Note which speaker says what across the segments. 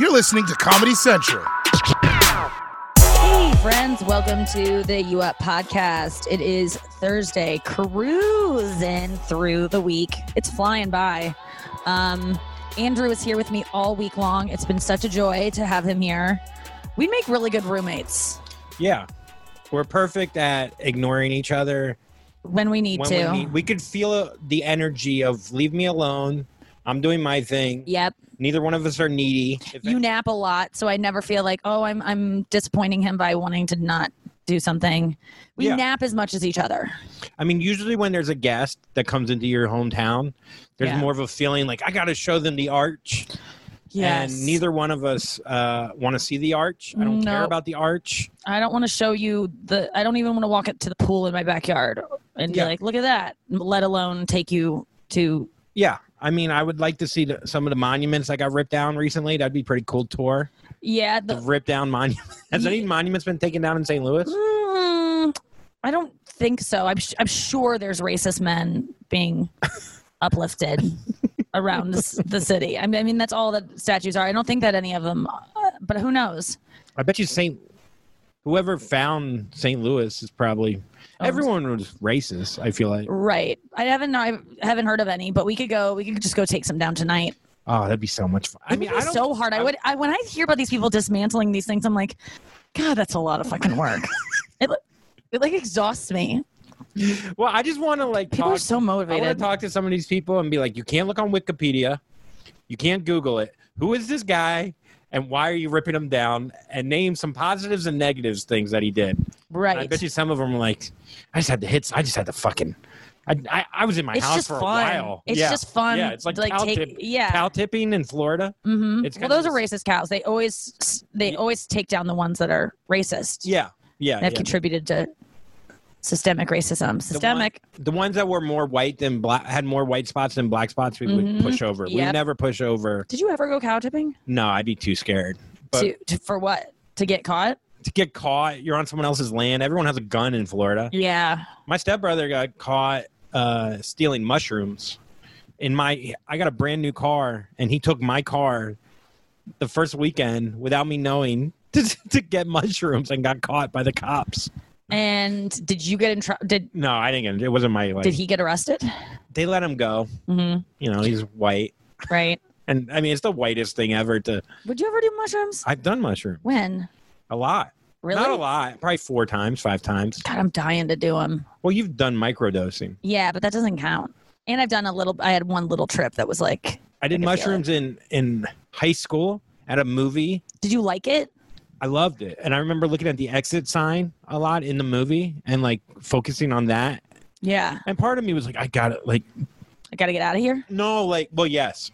Speaker 1: You're listening to Comedy Central.
Speaker 2: Hey, friends, welcome to the U Up podcast. It is Thursday, cruising through the week. It's flying by. Um, Andrew is here with me all week long. It's been such a joy to have him here. We make really good roommates
Speaker 3: Yeah. We're perfect at ignoring each other
Speaker 2: when we need
Speaker 3: when
Speaker 2: to.
Speaker 3: we need. We could feel uh, the energy of leave me alone. I'm doing my thing.
Speaker 2: Yep.
Speaker 3: Neither one of us are needy. If
Speaker 2: You nap a lot, so I never feel like, oh, I'm I'm disappointing him by wanting to not do something. We
Speaker 3: Yeah.
Speaker 2: nap as much as each other.
Speaker 3: I mean, usually when there's a guest that comes into your hometown, there's
Speaker 2: Yeah.
Speaker 3: more of a feeling like I got to show them the arch.
Speaker 2: Yes.
Speaker 3: And neither one of us uh, want to see the arch. I don't care about the arch.
Speaker 2: I don't want to show you the. I don't even want to walk it to the pool in my backyard and
Speaker 3: Yeah.
Speaker 2: be like, look at that. Let alone take you to.
Speaker 3: Yeah. I mean, I would like to see the, some of the monuments that got ripped down recently. That'd be a pretty cool tour.
Speaker 2: Yeah.
Speaker 3: The
Speaker 2: The,
Speaker 3: ripped down monument. Has any monuments been taken down in St. Louis?
Speaker 2: Mm, I don't think so. I'm sh- I'm sure there's racist men being uplifted around this, the city. I mean, I mean that's all that statues are. I don't think that any of them. Uh, but who knows?
Speaker 3: I bet you St. Whoever found St. Louis is probably
Speaker 2: Oh,
Speaker 3: everyone was racist. I feel like
Speaker 2: Right. I haven't. I haven't heard of any. But we could go. We could just go take some down tonight.
Speaker 3: oh, that'd be so much fun. I mean, I don't,
Speaker 2: so hard. I,
Speaker 3: I-
Speaker 2: would. I when I hear about these people dismantling these things, I'm like, God, that's a lot of fucking work. it, it like exhausts me.
Speaker 3: Well, I just want to like
Speaker 2: People
Speaker 3: talk.
Speaker 2: are so motivated.
Speaker 3: I want to talk to some of these people and be like, you can't look on Wikipedia, you can't Google it. Who is this guy, and why are you ripping him down? And name some positives and negatives things that he did.
Speaker 2: right.
Speaker 3: I bet you some of them are like, I just had to hit. I just had to fucking. I, I, I was in my
Speaker 2: it's
Speaker 3: house for
Speaker 2: fun.
Speaker 3: a while.
Speaker 2: It's
Speaker 3: yeah.
Speaker 2: just fun.
Speaker 3: Yeah, it's like,
Speaker 2: to,
Speaker 3: cow,
Speaker 2: take.
Speaker 3: tip,
Speaker 2: yeah.
Speaker 3: cow tipping in Florida.
Speaker 2: Mm-hmm.
Speaker 3: it's
Speaker 2: Well, those are racist cows. They always they
Speaker 3: Yeah.
Speaker 2: always take down the ones that are racist.
Speaker 3: Yeah, yeah.
Speaker 2: That
Speaker 3: yeah.
Speaker 2: contributed to systemic racism. Systemic.
Speaker 3: the ones that were more white than black had more white spots than black spots we
Speaker 2: Mhm.
Speaker 3: would push over we never push over
Speaker 2: Did you ever go cow tipping?
Speaker 3: no i'd be too scared but
Speaker 2: to, to for what? To get caught?
Speaker 3: to get caught you're on someone else's land everyone has a gun in florida
Speaker 2: Yeah.
Speaker 3: my stepbrother got caught uh, stealing mushrooms in my i got a brand new car and he took my car the first weekend without me knowing to, to get mushrooms and got caught by the cops
Speaker 2: And did you get in trouble? Did
Speaker 3: no i didn't get it it wasn't my like
Speaker 2: did he get arrested?
Speaker 3: they let him go
Speaker 2: hmm
Speaker 3: you know he's white
Speaker 2: Right.
Speaker 3: and i mean it's the whitest thing ever to
Speaker 2: Would you ever do mushrooms?
Speaker 3: I've done mushroom
Speaker 2: When?
Speaker 3: a lot.
Speaker 2: Really?
Speaker 3: Not a lot. Probably four times, five times.
Speaker 2: God, I'm dying to do them.
Speaker 3: Well, you've done microdosing.
Speaker 2: Yeah, but that doesn't count. And I've done a little. I had one little trip that was like.
Speaker 3: I did
Speaker 2: I
Speaker 3: mushrooms in in high school at a movie.
Speaker 2: Did you like it?
Speaker 3: I loved it, and I remember looking at the exit sign a lot in the movie and like focusing on that.
Speaker 2: Yeah.
Speaker 3: And part of me was like, I got it. Like,
Speaker 2: I got to get out of here.
Speaker 3: no, like, well, yes,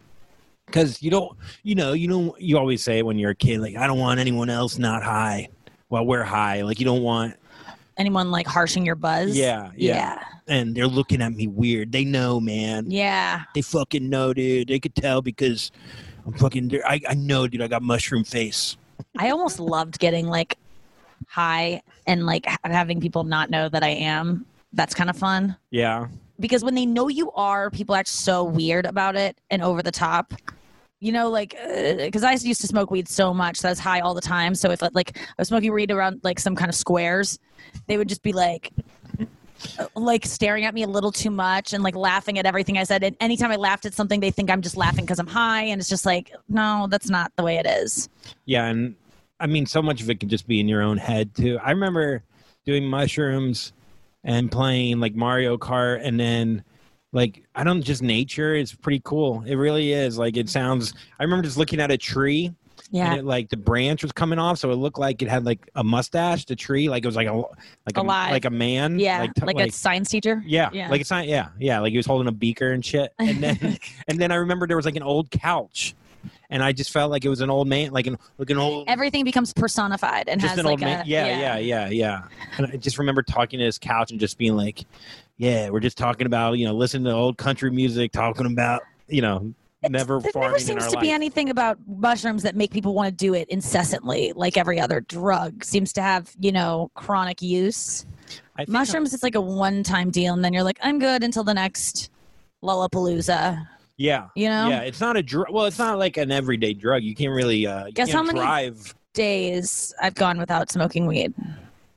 Speaker 3: because you don't, you know, you don't. You always say when you're a kid, like, I don't want anyone else not high. Well, we're high. Like, you don't want
Speaker 2: Anyone like harshing your buzz?
Speaker 3: Yeah, yeah. and they're looking at me weird. They know, man.
Speaker 2: Yeah.
Speaker 3: They fucking know, dude. They could tell because I'm fucking. I, I know, dude. I got mushroom face.
Speaker 2: I almost loved getting like high and like having people not know that I am. That's kind of fun
Speaker 3: Yeah.
Speaker 2: because when they know you are, people act so weird about it and over the top. You know, like uh, because I used to smoke weed so much that I was high all the time. So if like I was smoking weed around like some kind of squares, they would just be like, uh, like staring at me a little too much and like laughing at everything I said. And anytime I laughed at something, they think I'm just laughing because I'm high, and it's just like, no, that's not the way it is.
Speaker 3: Yeah, and I mean, so much of it could just be in your own head too. I remember doing mushrooms and playing like Mario Kart, and then like I don't just nature is pretty cool. It really is. Like it sounds. I remember just looking at a tree.
Speaker 2: Yeah,
Speaker 3: And it, like the branch was coming off, so it looked like it had like a mustache. The tree, like it was like a like a like a man.
Speaker 2: yeah,
Speaker 3: like, t-
Speaker 2: like, a science teacher.
Speaker 3: Yeah,
Speaker 2: Yeah.
Speaker 3: like it's not. Yeah, yeah, like he was holding a beaker and shit. And then, and then I remember there was like an old couch, and I just felt like it was an old man, like an like an old,
Speaker 2: Everything becomes personified and
Speaker 3: just
Speaker 2: has
Speaker 3: an
Speaker 2: like
Speaker 3: old man.
Speaker 2: a
Speaker 3: Yeah, yeah, yeah, yeah. And I just remember talking to his couch and just being like, "Yeah, we're just talking about you know listening to old country music, talking about you know never
Speaker 2: There never
Speaker 3: in
Speaker 2: seems to
Speaker 3: life."
Speaker 2: be anything about mushrooms that make people want to do it incessantly, like every other drug seems to have, you know, chronic use. Mushrooms, it's like a one-time deal, and then you're like, I'm good until the next Lollapalooza.
Speaker 3: Yeah.
Speaker 2: You know?
Speaker 3: Yeah, it's not a drug. Well, it's not like an everyday drug. You can't really. Uh, you
Speaker 2: Guess how many-
Speaker 3: drive.
Speaker 2: Days I've gone without smoking weed.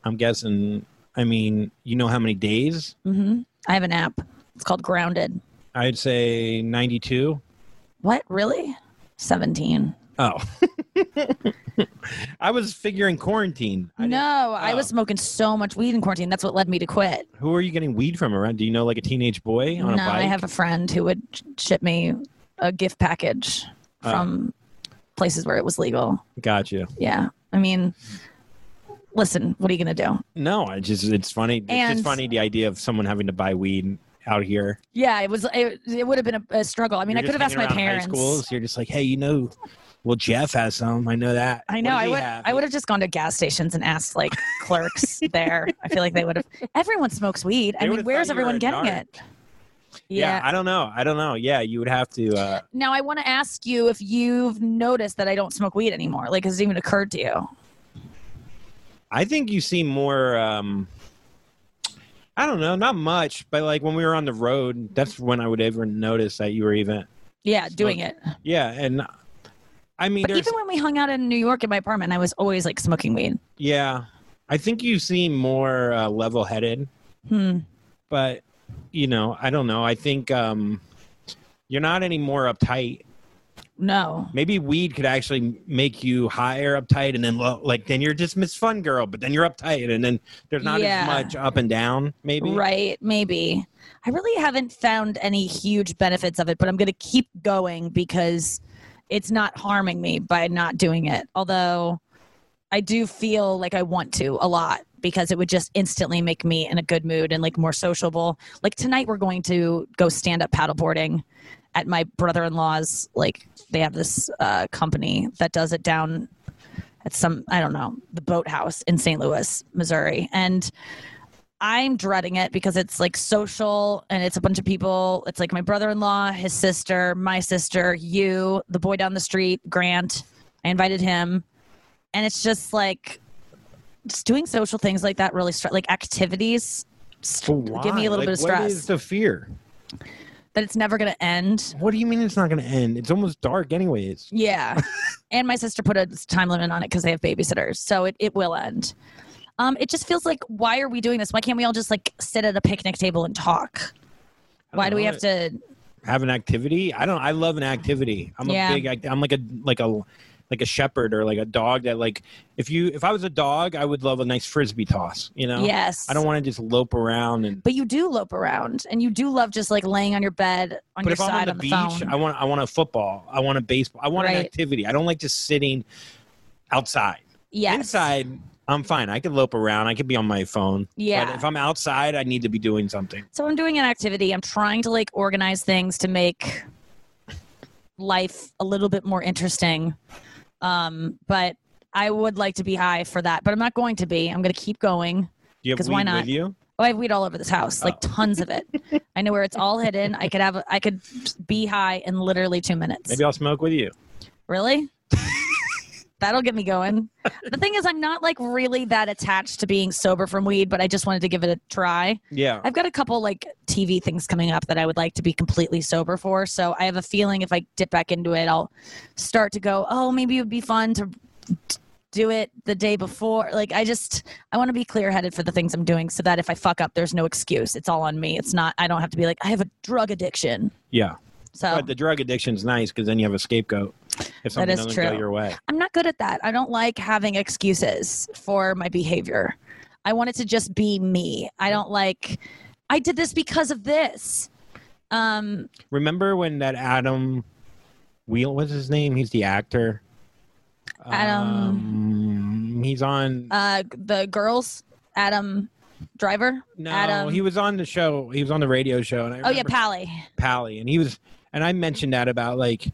Speaker 3: I'm guessing. I mean, you know how many days?
Speaker 2: Mm-hmm. I have an app. It's called Grounded.
Speaker 3: I'd say 92.
Speaker 2: What? Really? 17.
Speaker 3: Oh. I was figuring quarantine. I
Speaker 2: no, I was
Speaker 3: oh.
Speaker 2: smoking so much weed in quarantine. That's what led me to quit.
Speaker 3: Who are you getting weed from around? Do you know like a teenage boy on
Speaker 2: no,
Speaker 3: a bike?
Speaker 2: I have a friend who would ship me a gift package
Speaker 3: Oh.
Speaker 2: from places where it was legal.
Speaker 3: Gotcha.
Speaker 2: Yeah. I mean, listen, what are you going to do?
Speaker 3: No, I just it's funny. It's
Speaker 2: And-
Speaker 3: just funny the idea of someone having to buy weed out here.
Speaker 2: Yeah, it was. It, it would have been a, a struggle. I mean,
Speaker 3: You're
Speaker 2: I could have asked my parents.
Speaker 3: High schools, you're just like, hey, you know, well, Jeff has some. I know that.
Speaker 2: I know. I would.
Speaker 3: have?
Speaker 2: I would have just gone to gas stations and asked like clerks there. I feel like they would have. Everyone smokes weed. I mean, where's
Speaker 3: thought you were
Speaker 2: everyone getting
Speaker 3: narc.
Speaker 2: it?
Speaker 3: Yeah.
Speaker 2: Yeah.
Speaker 3: I don't know. I don't know. Yeah, you would have to. Uh,
Speaker 2: Now I want to ask you if you've noticed that I don't smoke weed anymore. Like, has it even occurred to you?
Speaker 3: I think you seem more. Um, I don't know, not much, but like when we were on the road, that's when I would ever notice that you were even.
Speaker 2: Yeah, doing it.
Speaker 3: Yeah, and I mean,
Speaker 2: But even when we hung out in New York in my apartment, I was always like smoking weed.
Speaker 3: yeah, I think you seem more uh, level-headed,
Speaker 2: Hmm.
Speaker 3: but you know, I don't know. I think um, you're not any more uptight.
Speaker 2: No.
Speaker 3: Maybe weed could actually make you higher uptight, and then low, like then you're just Miss Fun Girl, but then you're uptight, and then there's not
Speaker 2: Yeah.
Speaker 3: as much up and down. Maybe
Speaker 2: Right, maybe. I really haven't found any huge benefits of it, but I'm going to keep going because it's not harming me by not doing it. Although I do feel like I want to a lot because it would just instantly make me in a good mood and like more sociable. Like tonight we're going to go stand up paddleboarding at my brother-in-law's like they have this uh, company that does it down at some I don't know, the boathouse in St. Louis, Missouri. And I'm dreading it because it's like social and it's a bunch of people. It's like my brother in law, his sister, my sister, you, the boy down the street, Grant. I invited him. And it's just like, just doing social things like that really, str- like activities, st- give me a little bit of stress
Speaker 3: is the fear?
Speaker 2: that it's never going to end.
Speaker 3: What do you mean it's not going to end? It's almost dark, anyways.
Speaker 2: Yeah. and my sister put a time limit on it because they have babysitters. So it, it will end. Um, it just feels like, why are we doing this? Why can't we all just like sit at a picnic table and talk? Why do we have to
Speaker 3: have an activity? I don't. I love an activity. I'm
Speaker 2: Yeah.
Speaker 3: a big. I'm like a like a like a shepherd or like a dog that like if you if I was a dog, I would love a nice frisbee toss. You know.
Speaker 2: Yes.
Speaker 3: I don't want to just lope around and.
Speaker 2: But you do lope around, and you do love just like laying on your bed on your
Speaker 3: on
Speaker 2: side
Speaker 3: the
Speaker 2: on the,
Speaker 3: beach,
Speaker 2: phone.
Speaker 3: I want I want a football. I want a baseball. I want an activity. I don't like just sitting outside.
Speaker 2: yes.
Speaker 3: Inside, I'm fine. I could lope around. I could be on my phone.
Speaker 2: Yeah.
Speaker 3: But if I'm outside, I need to be doing something.
Speaker 2: So I'm doing an activity. I'm trying to like organize things to make life a little bit more interesting. Um, but I would like to be high for that, but I'm not going to be. I'm going to keep going.
Speaker 3: Do you have weed
Speaker 2: why not?
Speaker 3: with you?
Speaker 2: Oh, I have weed all over this house, like
Speaker 3: Oh.
Speaker 2: tons of it. I know where it's all hidden. I could have, I could be high in literally two minutes.
Speaker 3: Maybe I'll smoke with you.
Speaker 2: Really? That'll get me going. The thing is, I'm not like really that attached to being sober from weed, but I just wanted to give it a try.
Speaker 3: Yeah.
Speaker 2: I've got a couple like TV things coming up that I would like to be completely sober for. So I have a feeling if I dip back into it, I'll start to go, oh, maybe it would be fun to do it the day before. Like I just, I want to be clear headed for the things I'm doing so that if I fuck up, there's no excuse. It's all on me. It's not, I don't have to be like, I have a drug addiction.
Speaker 3: Yeah.
Speaker 2: So
Speaker 3: But the drug addiction's nice because then you have a scapegoat if something
Speaker 2: is
Speaker 3: doesn't
Speaker 2: true.
Speaker 3: go your way.
Speaker 2: I'm not good at that. I don't like having excuses for my behavior. I want it to just be me. I don't like I did this because of this. Um
Speaker 3: Remember when that Adam Wheel was his name? He's the actor.
Speaker 2: Adam-
Speaker 3: Um, he's on
Speaker 2: uh the girls Adam Driver?
Speaker 3: No,
Speaker 2: Adam
Speaker 3: he was on the show. He was on the radio show and I
Speaker 2: Oh yeah, Pally.
Speaker 3: Pally and he was and I mentioned that about like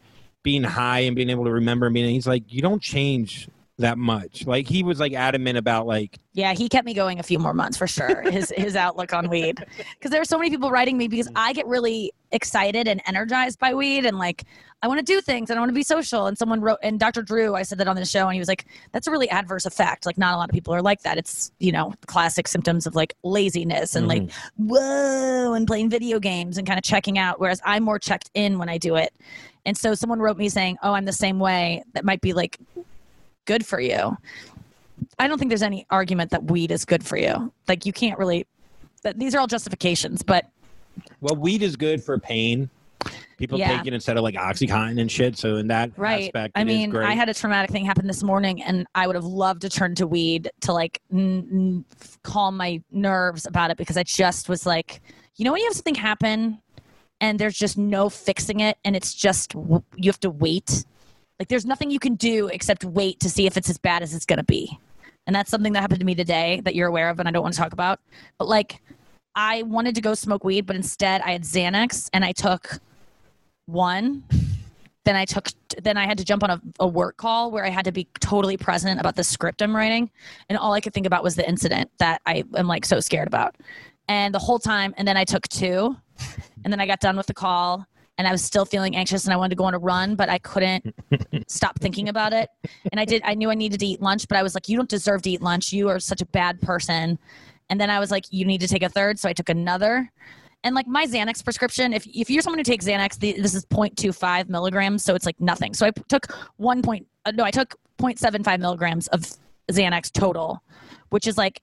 Speaker 3: being high and being able to remember and being he's like you don't change that much. Like he was like adamant about like
Speaker 2: Yeah, he kept me going a few more months for sure. His his outlook on weed, because there are so many people writing me because I get really excited and energized by weed, and like I want to do things and I want to be social. And someone wrote, and Dr. Drew, I said that on the show, and he was like, "That's a really adverse effect. Like not a lot of people are like that. It's you know classic symptoms of like laziness and like mm-hmm. whoa and playing video games and kind of checking out. Whereas I'm more checked in when I do it. And so someone wrote me saying, "Oh, I'm the same way." That might be like good for you. I don't think there's any argument that weed is good for you. Like you can't really. That these are all justifications, but
Speaker 3: well, weed is good for pain. People
Speaker 2: Yeah.
Speaker 3: take it instead of like OxyContin and shit. So in that
Speaker 2: right.
Speaker 3: aspect,
Speaker 2: I
Speaker 3: it is
Speaker 2: mean. I had a traumatic thing happen this morning, and I would have loved to turn to weed to like n- n- calm my nerves about it because I just was like, you know, when you have something happen and there's just no fixing it, and it's just w- you have to wait. Like there's nothing you can do except wait to see if it's as bad as it's gonna be. And that's something that happened to me today that you're aware of and I don't want to talk about. But like I wanted to go smoke weed, but instead I had Xanax and I took one. Then I took then I had to jump on a, a work call where I had to be totally present about the script I'm writing. And all I could think about was the incident that I am like so scared about. And the whole time, and then I took two, and then I got done with the call and I was still feeling anxious and I wanted to go on a run, but I couldn't stop thinking about it. And I did, I knew I needed to eat lunch, but I was like, you don't deserve to eat lunch. You are such a bad person. And then I was like, you need to take a third. So I took another. And like my Xanax prescription, if, if you're someone who takes Xanax, the, this is 0.25 milligrams. So it's like nothing. So I took one point, uh, no, I took 0.75 milligrams of Xanax total, which is like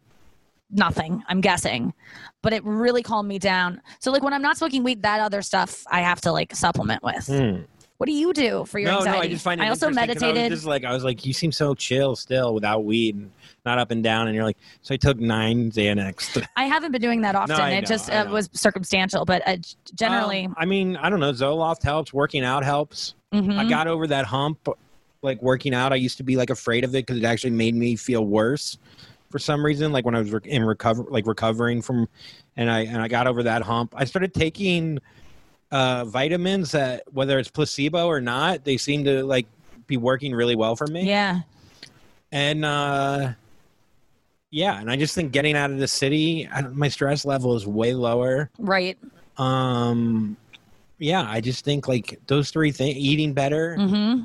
Speaker 2: nothing, I'm guessing. But it really calmed me down. So like when I'm not smoking weed, that other stuff I have to like supplement with.
Speaker 3: Hmm.
Speaker 2: What do you do for your
Speaker 3: no,
Speaker 2: anxiety?
Speaker 3: no, I just find it
Speaker 2: I also
Speaker 3: interesting 'cause I was
Speaker 2: meditated.
Speaker 3: just like I was like, you seem so chill still without weed and not up and down, and you're like, so I took nine Xanax.
Speaker 2: I haven't been doing that often.
Speaker 3: I
Speaker 2: it
Speaker 3: know,
Speaker 2: just uh, was circumstantial, but uh, generally,
Speaker 3: Um, I mean, I don't know. Zoloft helps. Working out helps.
Speaker 2: mhm.
Speaker 3: I got over that hump. Like working out, I used to be like afraid of it because it actually made me feel worse for some reason. Like when I was in recover, like recovering from, and I and I got over that hump. I started taking uh, vitamins that whether it's placebo or not, they seem to like be working really well for me.
Speaker 2: yeah,
Speaker 3: And uh, yeah, and I just think getting out of the city, I my stress level is way lower.
Speaker 2: right.
Speaker 3: Um, yeah, I just think like those three things, eating better,
Speaker 2: hmm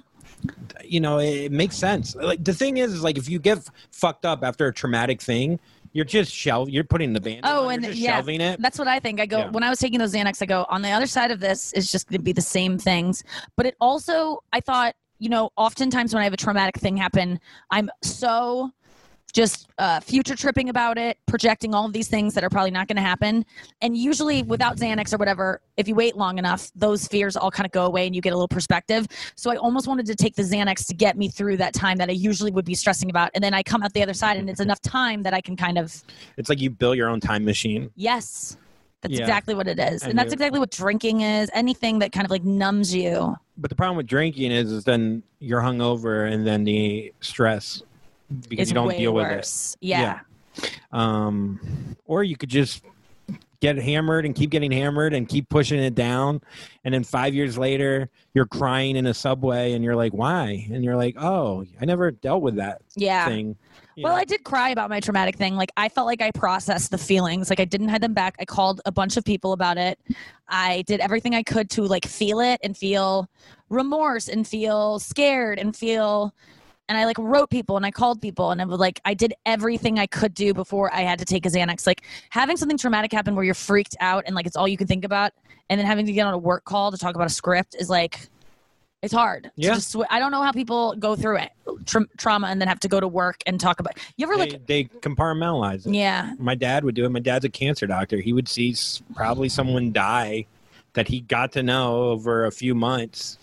Speaker 3: you know, it, makes sense. Like the thing is, is like if you get f- fucked up after a traumatic thing, you're just shelv, you're putting the band.
Speaker 2: Oh,
Speaker 3: on,
Speaker 2: and yeah,
Speaker 3: shelving it.
Speaker 2: That's what I think. I go
Speaker 3: Yeah.
Speaker 2: when I was taking those Xanax. I go on the other side of this is just going to be the same things, but it also I thought you know oftentimes when I have a traumatic thing happen, I'm so just uh, future tripping about it, projecting all of these things that are probably not going to happen. And usually, without Xanax or whatever, if you wait long enough, those fears all kind of go away and you get a little perspective. So I almost wanted to take the Xanax to get me through that time that I usually would be stressing about. And then I come out the other side and it's enough time that I can kind of
Speaker 3: It's like you build your own time machine.
Speaker 2: Yes. That's
Speaker 3: Yeah.
Speaker 2: exactly what it is.
Speaker 3: I
Speaker 2: And that's exactly what drinking is. Anything that kind of like numbs you.
Speaker 3: But the problem with drinking is, is then you're hungover, and then the stress because you don't deal with it.
Speaker 2: worse. Yeah.
Speaker 3: um, or you could just get hammered and keep getting hammered and keep pushing it down and then five years later you're crying in a subway and you're like why and you're like oh i never dealt with that
Speaker 2: Yeah.
Speaker 3: thing you
Speaker 2: Well,
Speaker 3: know?
Speaker 2: I did cry about my traumatic thing. Like I felt like I processed the feelings. Like I didn't hide them back. I called a bunch of people about it. I did everything I could to like feel it and feel remorse and feel scared and feel and I like wrote people and I called people and I was like I did everything I could do before I had to take a Xanax. Like having something traumatic happen where you're freaked out and like it's all you can think about and then having to get on a work call to talk about a script is like it's hard.
Speaker 3: Yeah.
Speaker 2: just I don't know how people go through it tra- trauma and then have to go to work and talk about. You ever
Speaker 3: they,
Speaker 2: like?
Speaker 3: they compartmentalize it
Speaker 2: Yeah,
Speaker 3: my dad would do it my dad's a cancer doctor he would see probably someone die that he got to know over a few months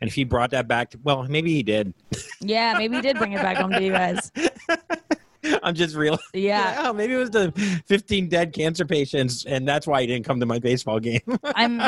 Speaker 3: and if he brought that back to, well maybe he did
Speaker 2: yeah. Maybe he did bring it back home to you guys.
Speaker 3: i'm just real
Speaker 2: Yeah,
Speaker 3: oh, maybe it was the 15 dead cancer patients, and that's why he didn't come to my baseball game.
Speaker 2: I'm.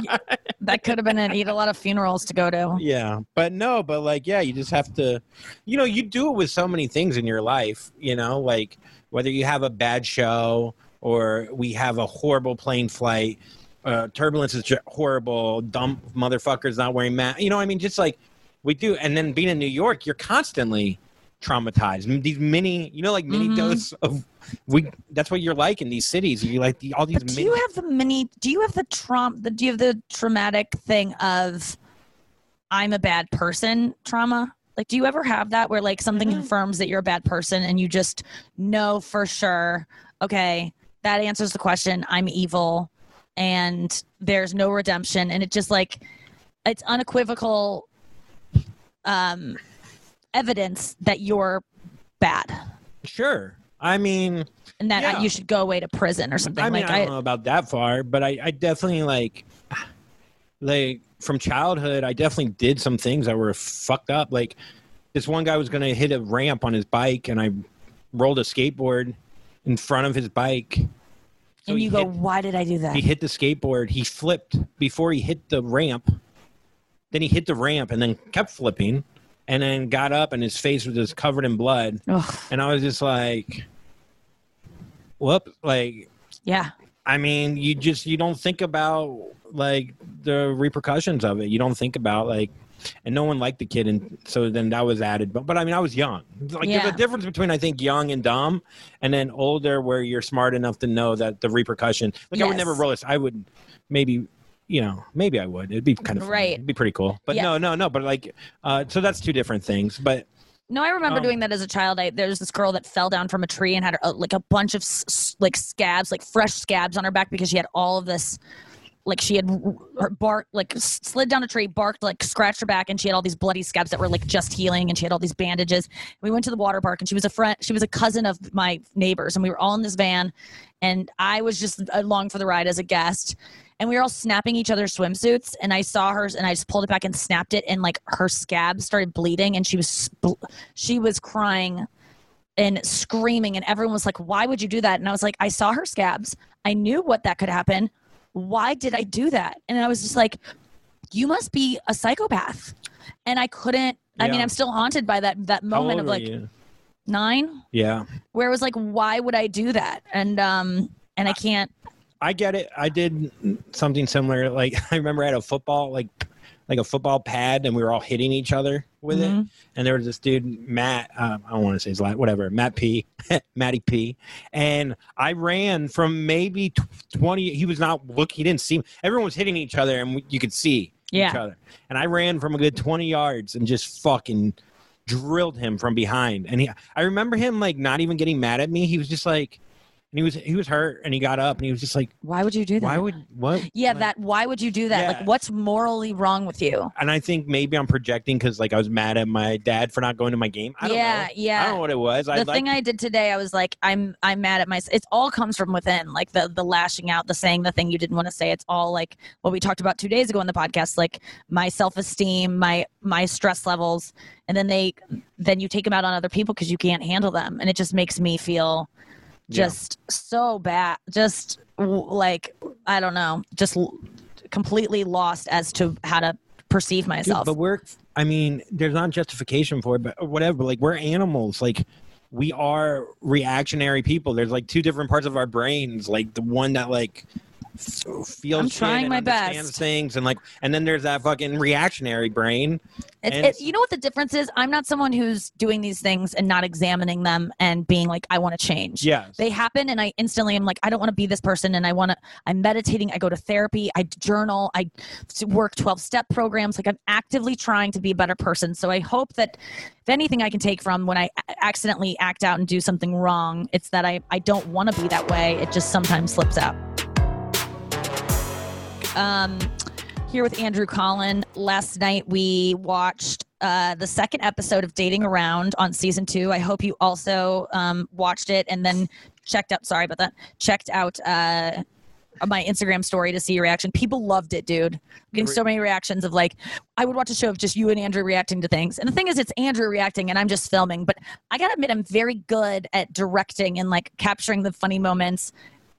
Speaker 2: That could have been it. Eat a lot of funerals to go to.
Speaker 3: yeah, but no, but like, yeah, you just have to, you know, you do it with so many things in your life, you know, like whether you have a bad show or we have a horrible plane flight, uh, turbulence is horrible, dumb motherfuckers not wearing masks, you know, I mean, just like we do, and then being in New York, you're constantly traumatized. These mini, you know, like mini
Speaker 2: Mhm.
Speaker 3: dose of we. That's what you're like in these cities. You like the, all these
Speaker 2: But do
Speaker 3: mini.
Speaker 2: you have the mini? Do you have the trauma? The, do you have the traumatic thing of I'm a bad person trauma? Like, do you ever have that where like something
Speaker 3: Mhm.
Speaker 2: confirms that you're a bad person and you just know for sure, okay, that answers the question. I'm evil, and there's no redemption, and it just like it's unequivocal um evidence that you're bad
Speaker 3: sure. I mean,
Speaker 2: and that uh,
Speaker 3: Yeah.
Speaker 2: you should go away to prison or something
Speaker 3: I mean,
Speaker 2: like
Speaker 3: I don't know about that far, but I, I definitely like, like from childhood, I definitely did some things that were fucked up. Like this one guy was going to hit a ramp on his bike, and I rolled a skateboard in front of his bike. So
Speaker 2: and you go,
Speaker 3: hit-
Speaker 2: why did I do that?
Speaker 3: he hit the skateboard. He flipped before he hit the ramp. Then he hit the ramp and then kept flipping, and then got up, and his face was just covered in blood.
Speaker 2: Ugh,
Speaker 3: And I was just like, "Whoop!" Like
Speaker 2: yeah.
Speaker 3: I mean, you just you don't think about like the repercussions of it. You don't think about like, and no one liked the kid, and so then that was added. But but I mean, I was young. Like
Speaker 2: Yeah.
Speaker 3: there's a difference between I think young and dumb, and then older where you're smart enough to know that the repercussion. Like I would never
Speaker 2: Yes.
Speaker 3: roll this. I would maybe. You know, maybe I would. It'd be kind of.
Speaker 2: Right.
Speaker 3: It'd be pretty cool. But
Speaker 2: Yeah.
Speaker 3: no, no, no. But like, uh, so that's two different things. But
Speaker 2: No, I remember
Speaker 3: Um,
Speaker 2: doing that as a child. I, there was this girl that fell down from a tree and had a, like a bunch of like scabs, like fresh scabs on her back because she had all of this. Like she had her bark, like slid down a tree, barked, like scratched her back, and she had all these bloody scabs that were like just healing, and she had all these bandages. We went to the water park, and she was a friend. She was a cousin of my neighbors, and we were all in this van, and I was just along for the ride as a guest. And we were all snapping each other's swimsuits, and I saw hers, and I just pulled it back and snapped it, and like her scab started bleeding, and she was she was crying and screaming and everyone was like why would you do that and i was like i saw her scabs i knew what that could happen why did i do that and i was just like you must be a psychopath and i couldn't i mean i'm still haunted by that that moment of like nine
Speaker 3: Yeah.
Speaker 2: where it was like why would i do that and um and i can't
Speaker 3: I get it. I did something similar. Like I remember I had a football like like a football pad, and we were all hitting each other with it.
Speaker 2: Mhm.
Speaker 3: And there was this dude, Matt. Um, I don't want to say his last, whatever. Matt P. Matty P. And I ran from maybe twenty. He was not look. He didn't see. me. Everyone was hitting each other, and you could see each other. And I ran from a good twenty yards and just fucking drilled him from behind. And he, I remember him like not even getting mad at me. He was just like. And he was he was hurt, and he got up, and he was just like,
Speaker 2: why would you do that
Speaker 3: why would what?
Speaker 2: yeah
Speaker 3: like-
Speaker 2: that why would you do that
Speaker 3: Yeah.
Speaker 2: like what's morally wrong with you
Speaker 3: And I think maybe I'm projecting because like I was mad at my dad for not going to my game. I don't
Speaker 2: yeah
Speaker 3: know.
Speaker 2: yeah
Speaker 3: I don't know what it was.
Speaker 2: The
Speaker 3: like
Speaker 2: thing I did today, I was like, I'm I'm mad at myself. It all comes from within, like the the lashing out, the saying the thing you didn't want to say. It's all like what we talked about two days ago in the podcast, like my self esteem, my my stress levels, and then they then you take them out on other people because you can't handle them, and it just makes me feel
Speaker 3: Yeah.
Speaker 2: just so bad, just like I don't know, just l- completely lost as to how to perceive
Speaker 3: Dude,
Speaker 2: myself.
Speaker 3: but we're I mean, there's not justification for it, but whatever. But like we're animals. Like we are reactionary people. There's like two different parts of our brains. Like the one that like feels
Speaker 2: I'm trying
Speaker 3: and
Speaker 2: my best.
Speaker 3: things and like and then there's that fucking reactionary brain.
Speaker 2: It's,
Speaker 3: And-
Speaker 2: it, you know what the difference is? I'm not someone who's doing these things and not examining them and being like, I want to change.
Speaker 3: Yeah,
Speaker 2: They happen, and I instantly am like, I don't want to be this person, and I want to. I'm meditating. I go to therapy. I journal. I work 12 step programs. Like I'm actively trying to be a better person. So I hope that if anything I can take from when I accidentally act out and do something wrong, it's that I I don't want to be that way. It just sometimes slips out. Um, here with Andrew Collin. Last night we watched uh, the second episode of Dating Around on season two. I hope you also um, watched it and then checked out. Sorry about that. Checked out uh, my Instagram story to see your reaction. People loved it, dude. I'm getting so many reactions of like, I would watch a show of just you and Andrew reacting to things. And the thing is, it's Andrew reacting and I'm just filming. But I gotta admit, I'm very good at directing and like capturing the funny moments,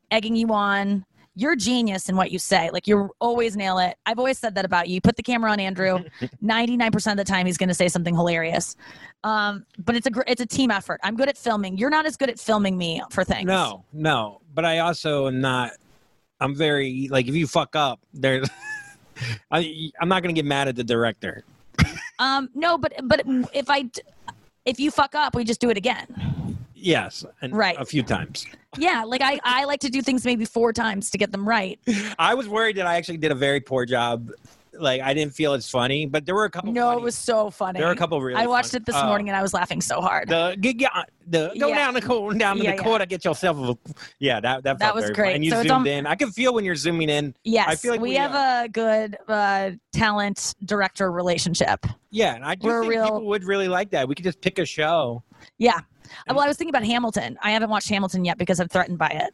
Speaker 2: egging you on. You're genius in what you say. Like you always nail it. I've always said that about you. You put the camera on Andrew. 99% of the time he's going to say something hilarious. Um, but it's a gr- it's a team effort. I'm good at filming. You're not as good at filming me for things.
Speaker 3: No, no. But I also am not. I'm very like if you fuck up, there's. I I'm not gonna get mad at the director.
Speaker 2: Um, no, but but if I if you fuck up, we just do it again.
Speaker 3: Yes, and
Speaker 2: Right.
Speaker 3: a few times.
Speaker 2: Yeah, like I, I like to do things maybe four times to get them right.
Speaker 3: I was worried that I actually did a very poor job. Like I didn't feel as funny, but there were a couple.
Speaker 2: No,
Speaker 3: funny-
Speaker 2: it was so funny.
Speaker 3: There were a couple really.
Speaker 2: I watched
Speaker 3: fun-
Speaker 2: it this
Speaker 3: Oh.
Speaker 2: morning and I was laughing so hard.
Speaker 3: The, get, get, uh, the go
Speaker 2: Yeah.
Speaker 3: down the court, down
Speaker 2: Yeah,
Speaker 3: the
Speaker 2: yeah.
Speaker 3: court, get yourself a. Yeah, that that,
Speaker 2: That was great.
Speaker 3: Fun. And you
Speaker 2: So
Speaker 3: zoomed
Speaker 2: on-
Speaker 3: in. I can feel when you're zooming in.
Speaker 2: yes,
Speaker 3: I feel like
Speaker 2: we,
Speaker 3: we,
Speaker 2: have uh, a good uh, talent director relationship.
Speaker 3: Yeah, and I do
Speaker 2: We're
Speaker 3: think
Speaker 2: real-
Speaker 3: people would really like that. We could just pick a show.
Speaker 2: Yeah. Well, I was thinking about Hamilton. I haven't watched Hamilton yet because I'm threatened by it.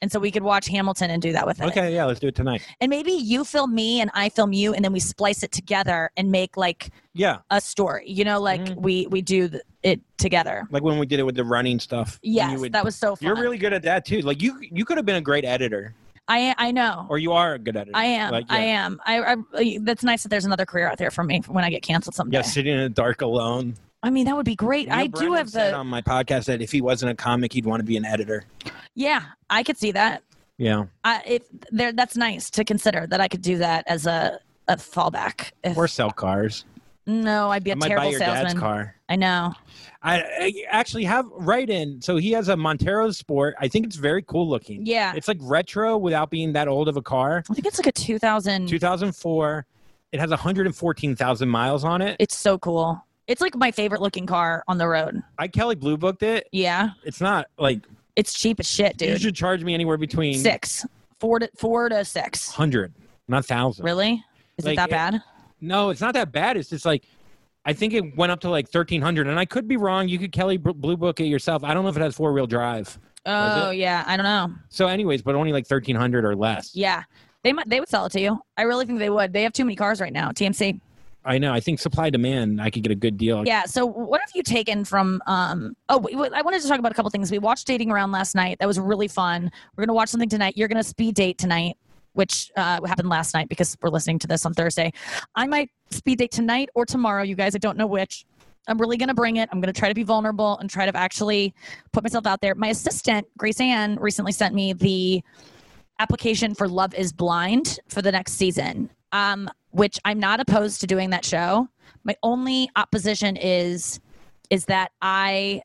Speaker 2: And so we could watch Hamilton and do that with it.
Speaker 3: Okay, yeah, let's do it tonight.
Speaker 2: And maybe you film me and I film you, and then we splice it together and make like
Speaker 3: Yeah,
Speaker 2: a story. You know, like
Speaker 3: Mhm.
Speaker 2: we we do th- it together.
Speaker 3: like when we did it with the running stuff.
Speaker 2: Yes,
Speaker 3: would-
Speaker 2: that was so fun.
Speaker 3: You're really good at that too. Like you, you could have been a great editor,
Speaker 2: I I know.
Speaker 3: or you are a good editor.
Speaker 2: I am.
Speaker 3: Like,
Speaker 2: I am. I, I. That's nice that there's another career out there for me when I get canceled someday.
Speaker 3: Yeah, sitting in the dark alone.
Speaker 2: I mean, that would be great.
Speaker 3: You know,
Speaker 2: I do have
Speaker 3: said
Speaker 2: the.
Speaker 3: on my podcast that if he wasn't a comic, he'd want to be an editor.
Speaker 2: yeah, I could see that.
Speaker 3: Yeah,
Speaker 2: I, if there, that's nice to consider that I could do that as a a fallback. If,
Speaker 3: or sell cars.
Speaker 2: no, I'd be
Speaker 3: I
Speaker 2: a
Speaker 3: might buy
Speaker 2: terrible
Speaker 3: your dad's
Speaker 2: salesman.
Speaker 3: car.
Speaker 2: I know.
Speaker 3: I, I actually have right in. So he has a Montero Sport. I think it's very cool looking.
Speaker 2: Yeah,
Speaker 3: It's like retro without being that old of a car.
Speaker 2: I think it's like a 2000.
Speaker 3: 2004. It has 114,000 miles on it.
Speaker 2: It's so cool. It's like my favorite looking car on the road.
Speaker 3: I Kelley Blue booked it.
Speaker 2: Yeah,
Speaker 3: It's not like
Speaker 2: it's cheap as shit, dude.
Speaker 3: you
Speaker 2: dude.
Speaker 3: should charge me anywhere between
Speaker 2: Six, four to four to six.
Speaker 3: 100, not thousand.
Speaker 2: Really? Is
Speaker 3: Like,
Speaker 2: it that
Speaker 3: it-
Speaker 2: bad?
Speaker 3: No, it's not that bad. It's just like I think it went up to like 1300 and I could be wrong. You could Kelly Bl- Blue book it yourself. I don't know if it has four-wheel drive.
Speaker 2: Oh yeah, I don't know.
Speaker 3: So anyways, but only like 1300 or less.
Speaker 2: Yeah, they might. They would sell it to you. I really think they would. They have too many cars right now. TMC.
Speaker 3: I know. I think supply demand I could get a good deal.
Speaker 2: Yeah. So what have you taken from? Um. Oh, I wanted to talk about a couple things. We watched Dating Around last night. That was really fun. We're gonna watch something tonight. You're gonna speed date tonight, which uh, happened last night because we're listening to this on Thursday. I might speed date tonight or tomorrow. You guys, I don't know which. I'm really gonna bring it. I'm gonna try to be vulnerable and try to actually put myself out there. My assistant Grace Ann recently sent me the application for Love Is Blind for the next season. Um, which I'm not opposed to doing that show. My only opposition is is that I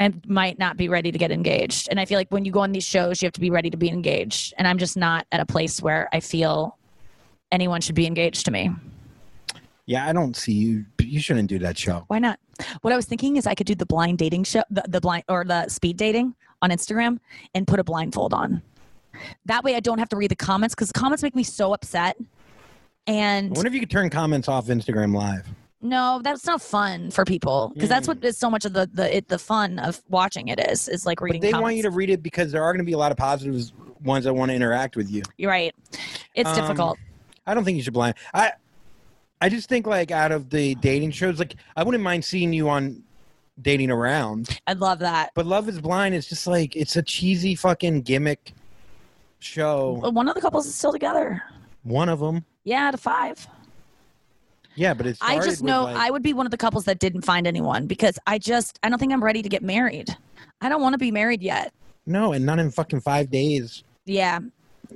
Speaker 2: am, might not be ready to get engaged. And I feel like when you go on these shows, you have to be ready to be engaged. And I'm just not at a place where I feel anyone should be engaged to me.
Speaker 4: Yeah, I don't see you. You shouldn't do that show.
Speaker 2: Why not? What I was thinking is I could do the blind dating show, the, the blind or the speed dating on Instagram and put a blindfold on. That way I don't have to read the comments because the comments make me so upset.
Speaker 4: I
Speaker 2: And
Speaker 4: wonder if you could turn comments off Instagram Live.
Speaker 2: no, that's not fun for people because that's what is so much of the the it, the fun of watching it is is like reading.
Speaker 4: But they
Speaker 2: comments.
Speaker 4: want you to read it because there are going to be a lot of positives ones that want to interact with you.
Speaker 2: You're right. It's
Speaker 4: Um,
Speaker 2: difficult.
Speaker 4: I don't think you should blind. I I just think like out of the dating shows, like I wouldn't mind seeing you on dating around.
Speaker 2: I'd love that.
Speaker 4: But Love is Blind is just like it's a cheesy fucking gimmick show.
Speaker 2: One of the couples is still together.
Speaker 4: One of them.
Speaker 2: Yeah, out of five.
Speaker 4: Yeah, but it's.
Speaker 2: I just know I would be one of the couples that didn't find anyone because I just I don't think I'm ready to get married. I don't want to be married yet.
Speaker 4: no, and not in fucking five days.
Speaker 2: Yeah,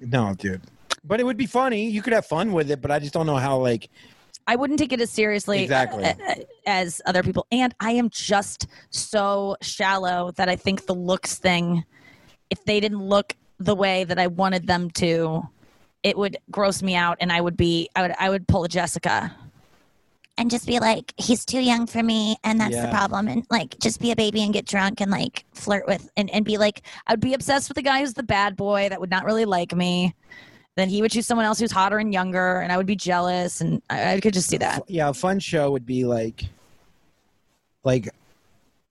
Speaker 4: No, dude. But it would be funny. You could have fun with it, but I just don't know how. Like,
Speaker 2: I wouldn't take it as seriously
Speaker 4: Exactly.
Speaker 2: uh, uh, as other people. And I am just so shallow that I think the looks thing, if they didn't look the way that I wanted them to, it would gross me out, and I would be I would I would pull a Jessica.
Speaker 5: and just be like, he's too young for me, and that's
Speaker 4: Yeah.
Speaker 5: the problem. And like, just be a baby and get drunk and like flirt with.
Speaker 2: and, and be like, I would be obsessed with the guy who's the bad boy that would not really like me. Then he would choose someone else who's hotter and younger, and I would be jealous, and I, I could just see that.
Speaker 4: yeah, a fun show would be like, like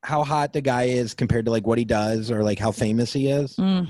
Speaker 4: how hot the guy is compared to like what he does or like how famous he is.
Speaker 2: Mm.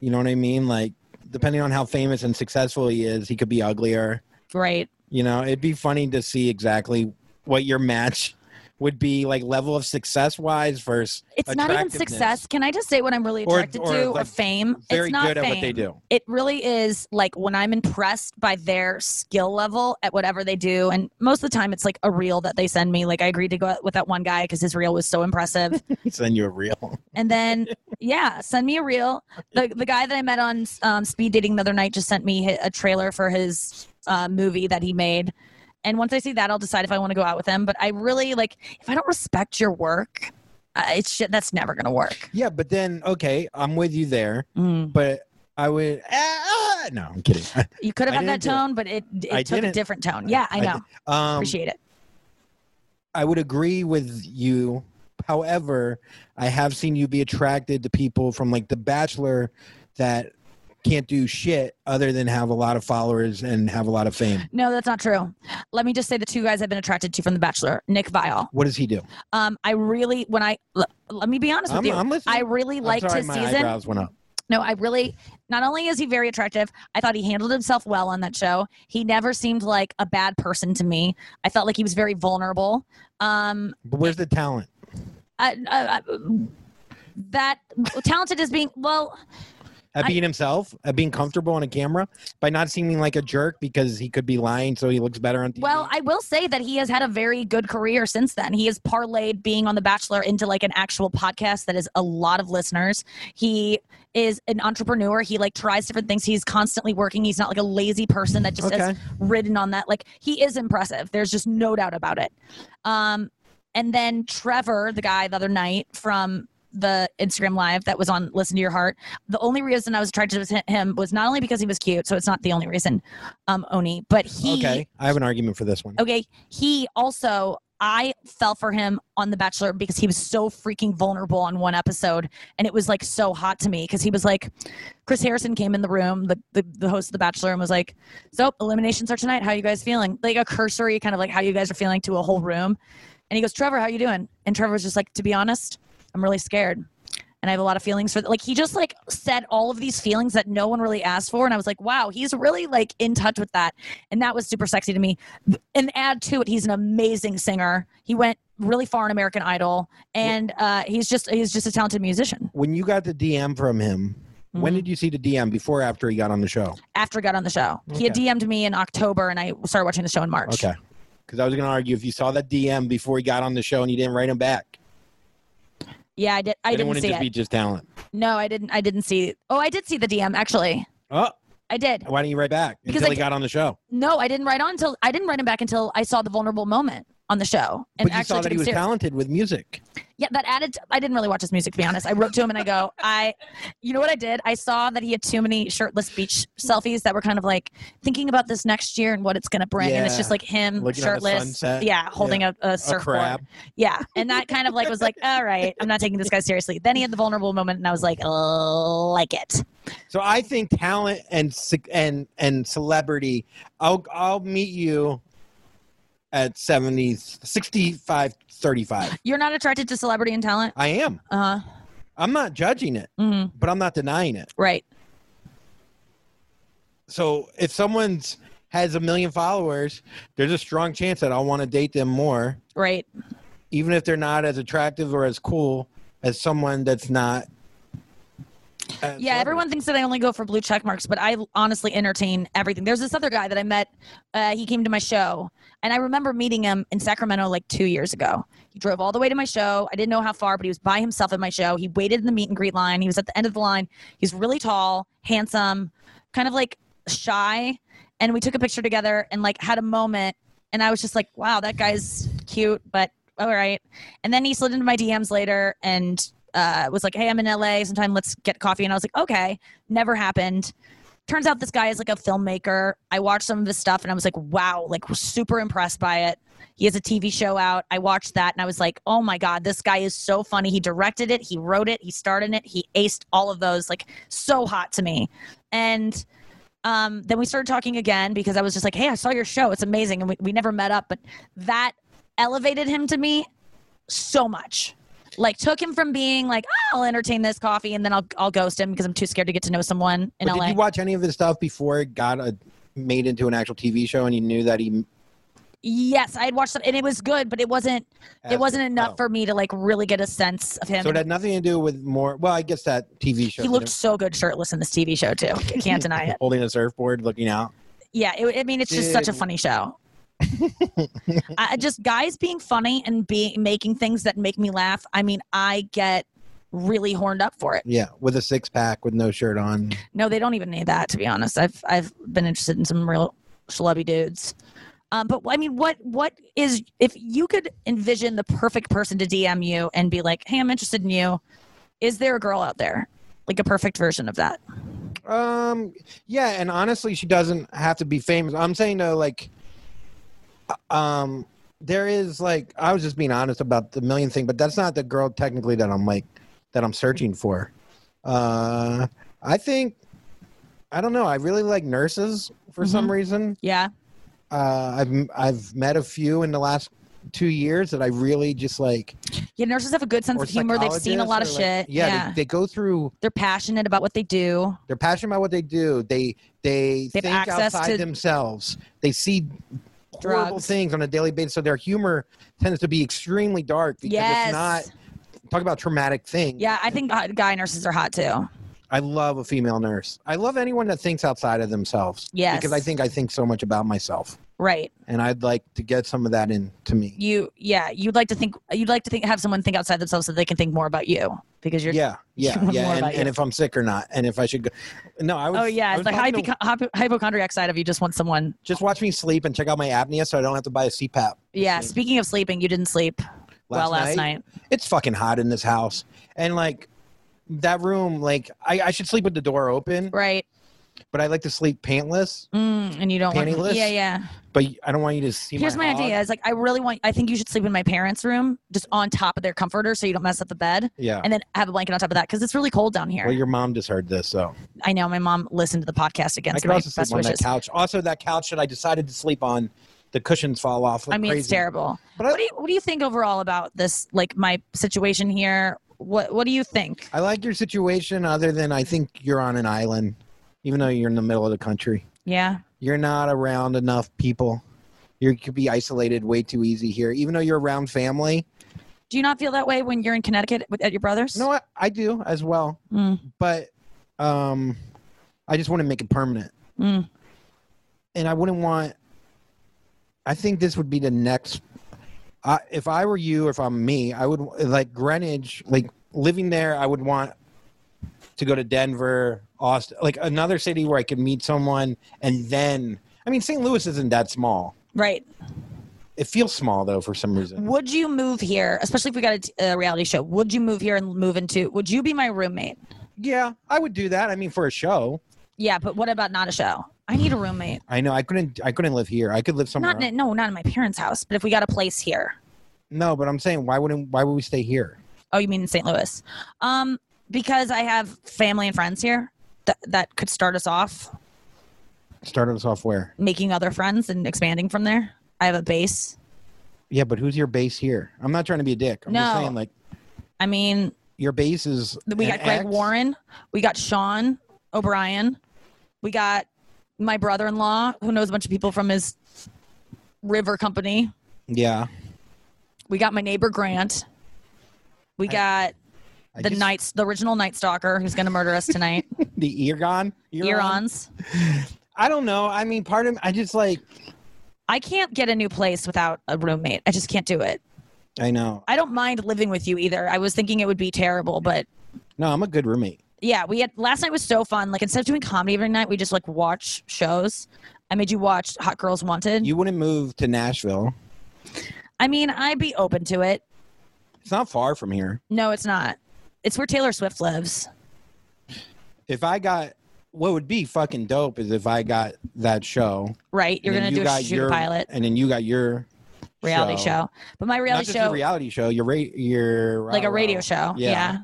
Speaker 4: You know what I mean? Like, depending on how famous and successful he is, he could be uglier.
Speaker 2: Right.
Speaker 4: You know, it'd be funny to see exactly what your match would be like level of success wise versus
Speaker 2: It's not even success. Can I just say what I'm really attracted
Speaker 4: or,
Speaker 2: to? Or fame?
Speaker 4: very
Speaker 2: it's not
Speaker 4: good at
Speaker 2: fame.
Speaker 4: what they do.
Speaker 2: It really is like when I'm impressed by their skill level at whatever they do. And most of the time, it's like a reel that they send me. Like I agreed to go out with that one guy because his reel was so impressive.
Speaker 4: Send you a reel.
Speaker 2: And then, yeah, send me a reel. The the guy that I met on um, speed dating the other night just sent me a trailer for his uh, movie that he made, And once I see that, I'll decide if I want to go out with them. But I really like if I don't respect your work, uh, it's shit. That's never gonna work.
Speaker 3: Yeah, but then okay, I'm with you there,
Speaker 2: Mm.
Speaker 3: but I would. Ah, ah, no, I'm kidding.
Speaker 2: You could have had that
Speaker 3: didn't it.
Speaker 2: tone, but it
Speaker 3: I
Speaker 2: took a
Speaker 3: didn't.
Speaker 2: different tone. Yeah, I
Speaker 3: I
Speaker 2: know.
Speaker 3: Um,
Speaker 2: Appreciate it.
Speaker 3: I would agree with you. However, I have seen you be attracted to people from like The Bachelor that can't do shit other than have a lot of followers and have a lot of fame.
Speaker 2: No, that's not true. Let me just say the two guys I've been attracted to from The Bachelor, Nick Viall.
Speaker 3: What does he do?
Speaker 2: Um, I really when I l- let me be honest with
Speaker 3: I'm,
Speaker 2: you,
Speaker 3: I'm listening.
Speaker 2: I really
Speaker 3: I'm
Speaker 2: liked
Speaker 3: sorry,
Speaker 2: his
Speaker 3: my
Speaker 2: season.
Speaker 3: eyebrows went up.
Speaker 2: No, I really not only is he very attractive, I thought he handled himself well on that show. He never seemed like a bad person to me. I felt like he was very vulnerable. Um,
Speaker 3: But where's the talent?
Speaker 2: I, I, I, that talented as being well,
Speaker 3: At
Speaker 2: I-
Speaker 3: being himself, at being comfortable on a camera, by not seeming like a jerk because he could be lying, so he looks better on TV.
Speaker 2: well, I will say that he has had a very good career since then. He has parlayed being on The Bachelor into like an actual podcast that has a lot of listeners. He is an entrepreneur. He like tries different things. He's constantly working. He's not like a lazy person that just has
Speaker 3: okay.
Speaker 2: ridden on that. Like he is impressive. There's just no doubt about it. Um, and then Trevor, the guy the other night from the Instagram live that was on Listen to Your Heart. The only reason I was attracted to him was not only because he was cute, so it's not the only reason, um, Oni, but he
Speaker 3: Okay, I have an argument for this one.
Speaker 2: okay, he also I fell for him on The Bachelor because he was so freaking vulnerable on one episode, and it was like so hot to me because he was like, Chris Harrison came in the room, the, the the host of The Bachelor, and was like, "So eliminations are tonight. How you guys feeling?" Like a cursory kind of like how you guys are feeling to a whole room, and he goes, "Trevor, how you doing?" And Trevor was just like, "To be honest, I'm really scared." And I have a lot of feelings for like he just like said all of these feelings that no one really asked for, and I was like, wow, he's really like in touch with that, and that was super sexy to me and add to it he's an amazing singer he went really far in american idol and uh, he's just he's just a talented musician
Speaker 3: When you got the DM from him, when
Speaker 2: Mhm.
Speaker 3: did you see the DM? Before or after he got on the show?
Speaker 2: after he got on the show he had dm'd me in october and i started watching the show in march
Speaker 3: Okay. Because I was going to argue if you saw that DM before he got on the show and you didn't write him back,
Speaker 2: yeah i did i didn't
Speaker 3: wouldn't
Speaker 2: see
Speaker 3: just
Speaker 2: it.
Speaker 3: be just talent.
Speaker 2: no i didn't i didn't see oh i did see the dm actually.
Speaker 3: Oh,
Speaker 2: i did.
Speaker 3: Why didn't you write back?
Speaker 2: Because
Speaker 3: until
Speaker 2: I
Speaker 3: he got on the show?
Speaker 2: no i didn't write on until i didn't write him back until i saw the vulnerable moment on the show and
Speaker 3: But you
Speaker 2: actually
Speaker 3: saw that he was
Speaker 2: serious.
Speaker 3: talented with music.
Speaker 2: Yeah, that added. To, I didn't really watch his music to be honest. I wrote to him and I go, I, you know what I did? I saw that he had too many shirtless beach selfies that were kind of like thinking about this next year and what it's gonna bring, and it's just like him
Speaker 3: Looking
Speaker 2: shirtless, yeah, holding a, a
Speaker 3: A
Speaker 2: surfboard,
Speaker 3: crab.
Speaker 2: yeah, and that kind of like was like, all right, I'm not taking this guy seriously. Then he had the vulnerable moment, and I was like, like it.
Speaker 3: So I think talent and and and celebrity. I'll I'll meet you at 70, 65, 35.
Speaker 2: You're not attracted to celebrity and talent,
Speaker 3: I am.
Speaker 2: uh huh.
Speaker 3: I'm not judging it,
Speaker 2: hmm
Speaker 3: but I'm not denying it.
Speaker 2: Right.
Speaker 3: So if someone's has a million followers, there's a strong chance that I'll want to date them more,
Speaker 2: Right.
Speaker 3: even if they're not as attractive or as cool as someone that's not. A
Speaker 2: Yeah, everyone thinks that I only go for blue check marks, but I honestly entertain everything. There's this other guy that I met. Uh, he came to my show, and I remember meeting him in Sacramento like two years ago. He drove all the way to my show. I didn't know how far, but he was by himself at my show. He waited in the meet and greet line. He was at the end of the line. He's really tall, handsome, kind of like shy. And we took a picture together and like had a moment. And I was just like, wow, that guy's cute, but all right. And then he slid into my DMs later and uh, was like, hey, I'm in LA. Sometime let's get coffee. And I was like, okay. Never happened. Turns out this guy is like a filmmaker. I watched some of his stuff and I was like, wow, like super impressed by it. He has a TV show out. I watched that and I was like, oh my God, this guy is so funny. He directed it, he wrote it, he starred in it, he aced all of those. Like, so hot to me. And um, then we started talking again because I was just like, hey, I saw your show. It's amazing. And we, we never met up, but that elevated him to me so much. Like took him from being like, oh, I'll entertain this coffee and then I'll I'll ghost him because I'm too scared to get to know someone in
Speaker 3: But
Speaker 2: LA.
Speaker 3: did you watch any of his stuff before it got a, made into an actual TV show and you knew that he
Speaker 2: yes, I had watched it and it was good, but it wasn't it wasn't enough
Speaker 3: oh.
Speaker 2: for me to like really get a sense of him.
Speaker 3: So it had nothing to do with more. Well, I guess that TV show.
Speaker 2: he looked so good shirtless in this TV show too. I can't deny it.
Speaker 3: holding a surfboard, looking out.
Speaker 2: Yeah, it, I mean, it's just such a funny show. I just guys being funny and being making things that make me laugh. I mean, I get really horned up for it.
Speaker 3: Yeah, with a six pack, with no shirt on.
Speaker 2: No, they don't even need that to be honest. I've I've been interested in some real schlubby dudes. Um, but I mean, what what is if you could envision the perfect person to DM you and be like, "Hey, I'm interested in you." Is there a girl out there like a perfect version of that?
Speaker 3: Um, yeah, and honestly, she doesn't have to be famous. I'm saying though, like, um, there is like I was just being honest about the million thing, but that's not the girl technically that I'm like that I'm searching for. Uh, I think I don't know. I really like nurses for some reason.
Speaker 2: Yeah,
Speaker 3: Uh, I've I've met a few in the last two years that I really just like.
Speaker 2: yeah. Nurses have a good sense of humor. They've seen a lot of
Speaker 3: like-
Speaker 2: shit.
Speaker 3: Yeah,
Speaker 2: Yeah,
Speaker 3: They, they go through.
Speaker 2: They, are passionate about what they do.
Speaker 3: They're passionate about what they do. They they
Speaker 2: They
Speaker 3: think outside
Speaker 2: to-
Speaker 3: themselves. They see horrible
Speaker 2: Drugs.
Speaker 3: things on a daily basis. So their humor tends to be extremely dark because
Speaker 2: Yes.
Speaker 3: it's not. Talk about traumatic things.
Speaker 2: Yeah, I think guy nurses are hot too.
Speaker 3: I love a female nurse. I love anyone that thinks outside of themselves.
Speaker 2: Yes.
Speaker 3: Because I think I think so much about myself,
Speaker 2: Right.
Speaker 3: and I'd like to get some of that into me.
Speaker 2: You yeah, you'd like to think you'd like to think have someone think outside themselves so they can think more about you because you're
Speaker 3: yeah, yeah, yeah, and, and if I'm sick or not, and if I should go. No, I was.
Speaker 2: Oh yeah,
Speaker 3: I
Speaker 2: it's like hypo- hypochondriac side of you just want someone.
Speaker 3: just watch me sleep and check out my apnea, so I don't have to buy a CPAP.
Speaker 2: Yeah. Speaking of sleeping, you didn't sleep well last night.
Speaker 3: it's fucking hot in this house and like that room like I, I should sleep with the door open
Speaker 2: Right.
Speaker 3: but i like to sleep pantless
Speaker 2: Mm, and you don't want.
Speaker 3: Pantyless?
Speaker 2: Yeah, yeah.
Speaker 3: But i don't want you to see
Speaker 2: Here's my,
Speaker 3: hog.
Speaker 2: idea. Is like I really want. I think you should sleep in my parents' room, just on top of their comforter, so you don't mess up the bed,
Speaker 3: yeah
Speaker 2: and then have a blanket on top of that because it's really cold down here.
Speaker 3: well your mom just heard this so
Speaker 2: I know my mom listened to the podcast
Speaker 3: again.
Speaker 2: i
Speaker 3: could also sleep on
Speaker 2: wishes.
Speaker 3: that couch also that couch that i decided to sleep on the cushions fall off
Speaker 2: I mean,
Speaker 3: crazy.
Speaker 2: it's terrible.
Speaker 3: But I-
Speaker 2: what do you What do you think overall about this? Like my situation here. What What do you think?
Speaker 3: i like your situation other than i think you're on an island even though you're in the middle of the country
Speaker 2: Yeah.
Speaker 3: You're not around enough people. You could be isolated way too easy here. Even though you're around family.
Speaker 2: Do you not feel that way when you're in Connecticut with, at your brother's?
Speaker 3: no I, I do as well.
Speaker 2: Mm,
Speaker 3: but um i just want to make it permanent.
Speaker 2: Mm.
Speaker 3: and i wouldn't want i think this would be the next I if i were you or if i'm me i would like greenwich like living there i would want to go to denver austin like another city where i could meet someone and then i mean st louis isn't that small
Speaker 2: Right.
Speaker 3: it feels small though for some reason
Speaker 2: Would you move here, especially if we got a reality show? Would you move here and move into? Would you be my roommate?
Speaker 3: yeah i would do that i mean for a show
Speaker 2: Yeah, but what about not a show? I need a roommate.
Speaker 3: i know i couldn't i couldn't live here i could live somewhere
Speaker 2: Not in, no, not in my parents' house. But if we got a place here.
Speaker 3: no but i'm saying why wouldn't why would we stay here
Speaker 2: Oh, you mean in St. Louis? Um, because I have family and friends here that that could start us off
Speaker 3: started us off where
Speaker 2: making other friends and expanding from there. I have a base.
Speaker 3: Yeah, but who's your base here? I'm not trying to be a dick. I'm just
Speaker 2: No.
Speaker 3: saying, like,
Speaker 2: I mean,
Speaker 3: your base is.
Speaker 2: we got Greg
Speaker 3: ex?
Speaker 2: Warren, we got Sean O'Brien, we got my brother-in-law who knows a bunch of people from his river company.
Speaker 3: Yeah.
Speaker 2: We got my neighbor Grant. We got
Speaker 3: I
Speaker 2: the
Speaker 3: just-
Speaker 2: Night, the original Night Stalker, who's going to murder us tonight.
Speaker 3: The Eargon?
Speaker 2: Earons.
Speaker 3: I don't know. I mean, part of I just like.
Speaker 2: I can't get a new place without a roommate. I just can't do it.
Speaker 3: I know.
Speaker 2: I don't mind living with you either. I was thinking it would be terrible, but
Speaker 3: No, I'm a good roommate.
Speaker 2: yeah, we had last night was so fun. Like instead of doing comedy every night, we just like watch shows. I made you watch Hot Girls Wanted.
Speaker 3: You wouldn't move to Nashville.
Speaker 2: I mean, I'd be open to it.
Speaker 3: It's not far from here.
Speaker 2: No, it's not. It's where Taylor Swift lives.
Speaker 3: If I got. What would be fucking dope is if I got that show.
Speaker 2: Right? You're gonna
Speaker 3: you
Speaker 2: do a shoot
Speaker 3: your,
Speaker 2: pilot
Speaker 3: and then you got your
Speaker 2: reality show. But my reality
Speaker 3: just
Speaker 2: show,
Speaker 3: a reality show. Your ra- your
Speaker 2: like a radio show.
Speaker 3: Yeah.
Speaker 2: yeah.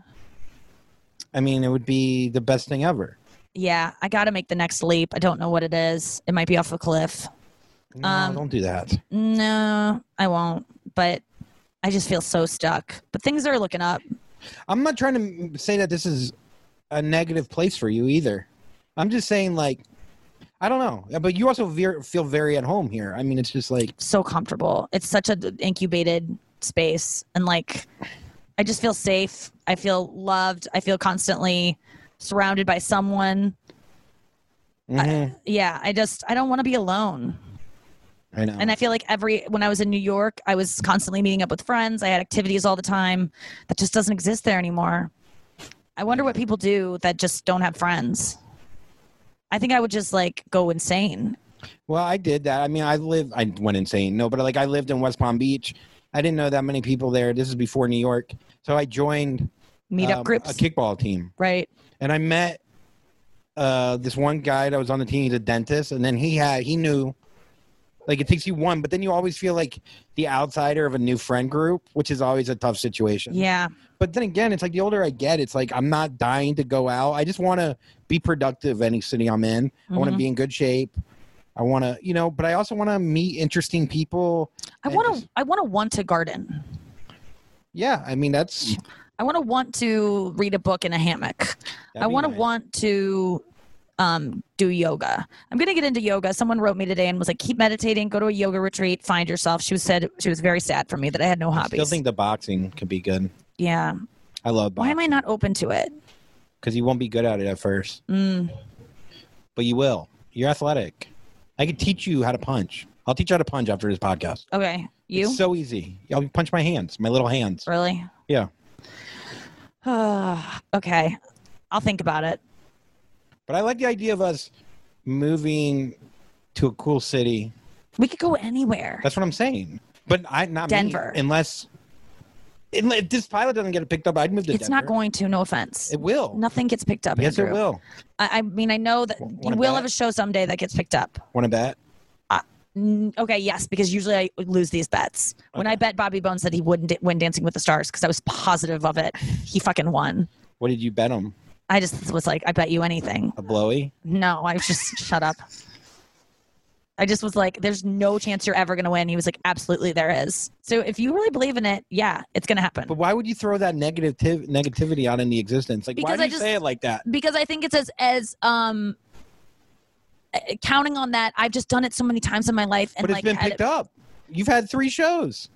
Speaker 3: I mean, it would be the best thing ever.
Speaker 2: Yeah, I got to make the next leap. I don't know what it is. It might be off a cliff.
Speaker 3: No,
Speaker 2: Um,
Speaker 3: don't do that.
Speaker 2: No, I won't. But I just feel so stuck. But things are looking up.
Speaker 3: I'm not trying to say that this is a negative place for you either. I'm just saying, like, I don't know, but you also veer, feel very at home here. I mean, it's just like,
Speaker 2: So comfortable. It's such an incubated space, and like, I just feel safe. I feel loved. I feel constantly surrounded by someone.
Speaker 3: mhm,
Speaker 2: Yeah, I just I don't want to be alone.
Speaker 3: I know.
Speaker 2: And I feel like every when I was in New York, I was constantly meeting up with friends. I had activities all the time. That just doesn't exist there anymore. I wonder what people do that just don't have friends. I think I would just like go insane.
Speaker 3: Well, I did that. I mean, I lived. I went insane. No, but like I lived in West Palm Beach. I didn't know that many people there. This is before New York, so I joined
Speaker 2: Meetup
Speaker 3: um,
Speaker 2: groups,
Speaker 3: a kickball team,
Speaker 2: right?
Speaker 3: and I met uh, this one guy that was on the team. He's a dentist, and then he had he knew. Like it takes you one, but then you always feel like the outsider of a new friend group, which is always a tough situation.
Speaker 2: Yeah,
Speaker 3: But then again, it's like the older I get, it's like I'm not dying to go out. I just want to be productive any city I'm in. I want to
Speaker 2: Mhm.
Speaker 3: be in good shape. I want to, you know, but I also want to meet interesting people.
Speaker 2: I want to. I want to want to garden.
Speaker 3: Yeah, I mean that's.
Speaker 2: I want to want to read a book in a hammock.
Speaker 3: that'd
Speaker 2: I want to
Speaker 3: nice.
Speaker 2: want to um, do yoga. I'm gonna get into yoga. Someone wrote me today and was like, "Keep meditating. Go to a yoga retreat. Find yourself." She was said she was very sad for me that I had no hobbies.
Speaker 3: I still think the boxing could be good.
Speaker 2: yeah.
Speaker 3: I love boxing.
Speaker 2: Why am I not open to it?
Speaker 3: because you won't be good at it at first,
Speaker 2: Mm.
Speaker 3: but you will. You're athletic. I could teach you how to punch. I'll teach you how to punch after this podcast.
Speaker 2: Okay. You
Speaker 3: It's so easy. I'll punch my hands, my little hands.
Speaker 2: really?
Speaker 3: Yeah.
Speaker 2: okay. I'll think about it.
Speaker 3: But I like the idea of us moving to a cool city.
Speaker 2: We could go anywhere.
Speaker 3: That's what I'm saying. But I not me,
Speaker 2: Denver.
Speaker 3: unless, unless if this pilot doesn't get picked up, I'd move to
Speaker 2: It's not going to. No offense.
Speaker 3: It will.
Speaker 2: Nothing gets picked up.
Speaker 3: yes, it will.
Speaker 2: I, I mean, I know that
Speaker 3: W-
Speaker 2: you will
Speaker 3: bet?
Speaker 2: have a show someday that gets picked up.
Speaker 3: Want to bet?
Speaker 2: Mm, Okay, yes, because usually I lose these bets. When I bet Bobby Bones that he wouldn't win Dancing with the Stars because I was positive of it, he fucking won.
Speaker 3: What did you bet him?
Speaker 2: I just was like, I bet you anything.
Speaker 3: A blowy?
Speaker 2: No, I was just shut up. I just was like, there's no chance you're ever going to win. He was like, absolutely, there is. So if you really believe in it, yeah, it's going to happen.
Speaker 3: But why would you throw that negative negativity out into existence? Like, why
Speaker 2: Because
Speaker 3: do
Speaker 2: I
Speaker 3: you
Speaker 2: just-
Speaker 3: say it like that?
Speaker 2: because I think it's as as um uh, counting on that. I've just done it so many times in my life, and
Speaker 3: But it's
Speaker 2: like
Speaker 3: been picked up. You've had three shows.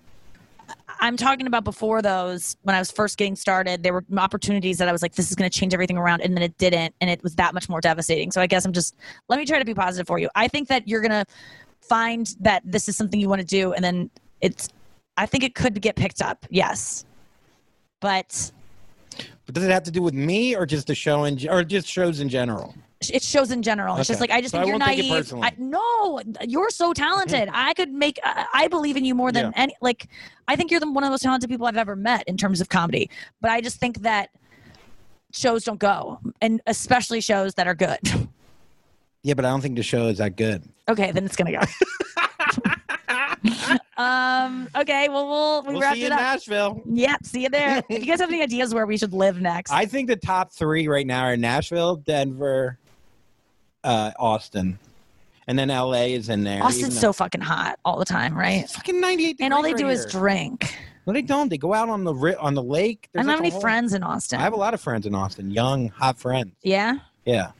Speaker 2: I'm talking about before those when I was first getting started. There were opportunities that I was like, this is going to change everything around, and then it didn't, and it was that much more devastating. So I guess I'm just let me try to be positive for you. I think that you're going to find that this is something you want to do, and then it's. I think it could get picked up. Yes, but
Speaker 3: But does it have to do with me or just the show in, or just shows in general?
Speaker 2: It shows in general. It's just like I just
Speaker 3: So
Speaker 2: think
Speaker 3: I
Speaker 2: you're
Speaker 3: won't take it
Speaker 2: naive. I, no, you're so talented. I could make. I, I believe in you more than
Speaker 3: Yeah.
Speaker 2: any. Like, I think you're the, one of the most talented people I've ever met in terms of comedy. But I just think that shows don't go, and especially shows that are good.
Speaker 3: Yeah, but I don't think the show is that good.
Speaker 2: okay, then it's gonna go. um. Okay. Well, we'll we
Speaker 3: We'll
Speaker 2: wrapped
Speaker 3: see you
Speaker 2: it
Speaker 3: in. Nashville.
Speaker 2: Yeah. See you there. if you guys have any ideas where we should live next,
Speaker 3: I think the top three right now are Nashville, Denver, uh, Austin, and then LA is in there.
Speaker 2: Austin's so fucking hot all the time, right?
Speaker 3: It's fucking 98
Speaker 2: And all they do is drink.
Speaker 3: No, they don't. They go out on the ri- on the lake.
Speaker 2: I
Speaker 3: There's
Speaker 2: don't have
Speaker 3: like a
Speaker 2: any
Speaker 3: whole-
Speaker 2: friends in Austin.
Speaker 3: I have a lot of friends in Austin, young, hot friends.
Speaker 2: yeah.
Speaker 3: Yeah.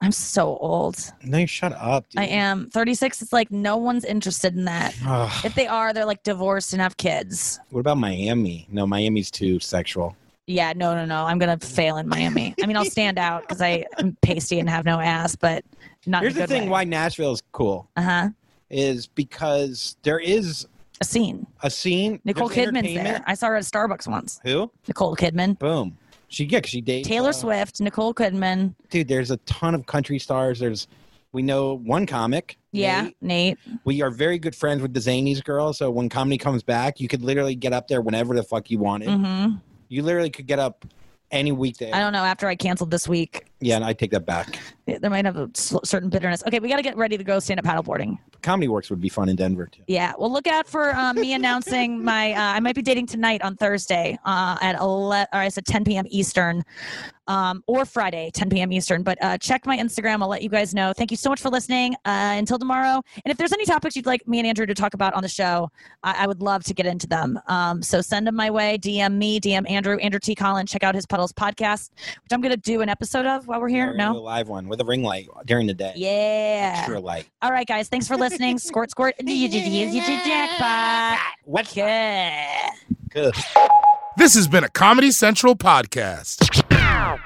Speaker 2: I'm so old.
Speaker 3: No, you shut up. Dude.
Speaker 2: I am 36. It's like no one's interested in that.
Speaker 3: Ugh.
Speaker 2: If they are, they're like divorced and have kids.
Speaker 3: what about Miami? No, Miami's too sexual.
Speaker 2: Yeah, no, no, no. I'm gonna fail in Miami. I mean, I'll stand out because I am pasty and have no ass, but not.
Speaker 3: Here's the thing: why Nashville is cool
Speaker 2: Uh huh.
Speaker 3: is because there is
Speaker 2: A scene.
Speaker 3: a scene.
Speaker 2: Nicole Kidman's there. I saw her at Starbucks once.
Speaker 3: Who?
Speaker 2: Nicole Kidman,
Speaker 3: Boom. She yeah, 'cause she dates
Speaker 2: Taylor
Speaker 3: uh,
Speaker 2: Swift, Nicole Kidman.
Speaker 3: Dude, there's a ton of country stars. There's we know one comic.
Speaker 2: Yeah,
Speaker 3: Nate.
Speaker 2: Nate.
Speaker 3: We are very good friends with the Zanies girl. So when comedy comes back, you could literally get up there whenever the fuck you wanted.
Speaker 2: hmm
Speaker 3: You literally could get up any weekday.
Speaker 2: I don't know. After I canceled this week,
Speaker 3: yeah, and I take that back.
Speaker 2: there might have a certain bitterness. Okay, we got to get ready to go stand up paddleboarding.
Speaker 3: Comedy Works would be fun in Denver too.
Speaker 2: Yeah, well, look out for um, me announcing my. Uh, I might be dating tonight on Thursday uh, at 11, or I said 10 p.m. Eastern, um, or Friday 10 p.m. Eastern. But uh, check my Instagram. I'll let you guys know. Thank you so much for listening. Uh, until tomorrow. And if there's any topics you'd like me and Andrew to talk about on the show, I, I would love to get into them. Um, so send them my way. DM me. DM Andrew. Andrew T. Collin. Check out his Puddles podcast, which I'm going to do an episode of while we're here.
Speaker 3: We're
Speaker 2: No.
Speaker 3: a live one with a ring light during the day.
Speaker 2: Yeah.
Speaker 3: Extra light.
Speaker 2: All right, guys. Thanks for listening. Squirt, squirt. Jackpot.
Speaker 3: What?
Speaker 2: Okay.
Speaker 3: Good.
Speaker 1: This has been a Comedy Central podcast.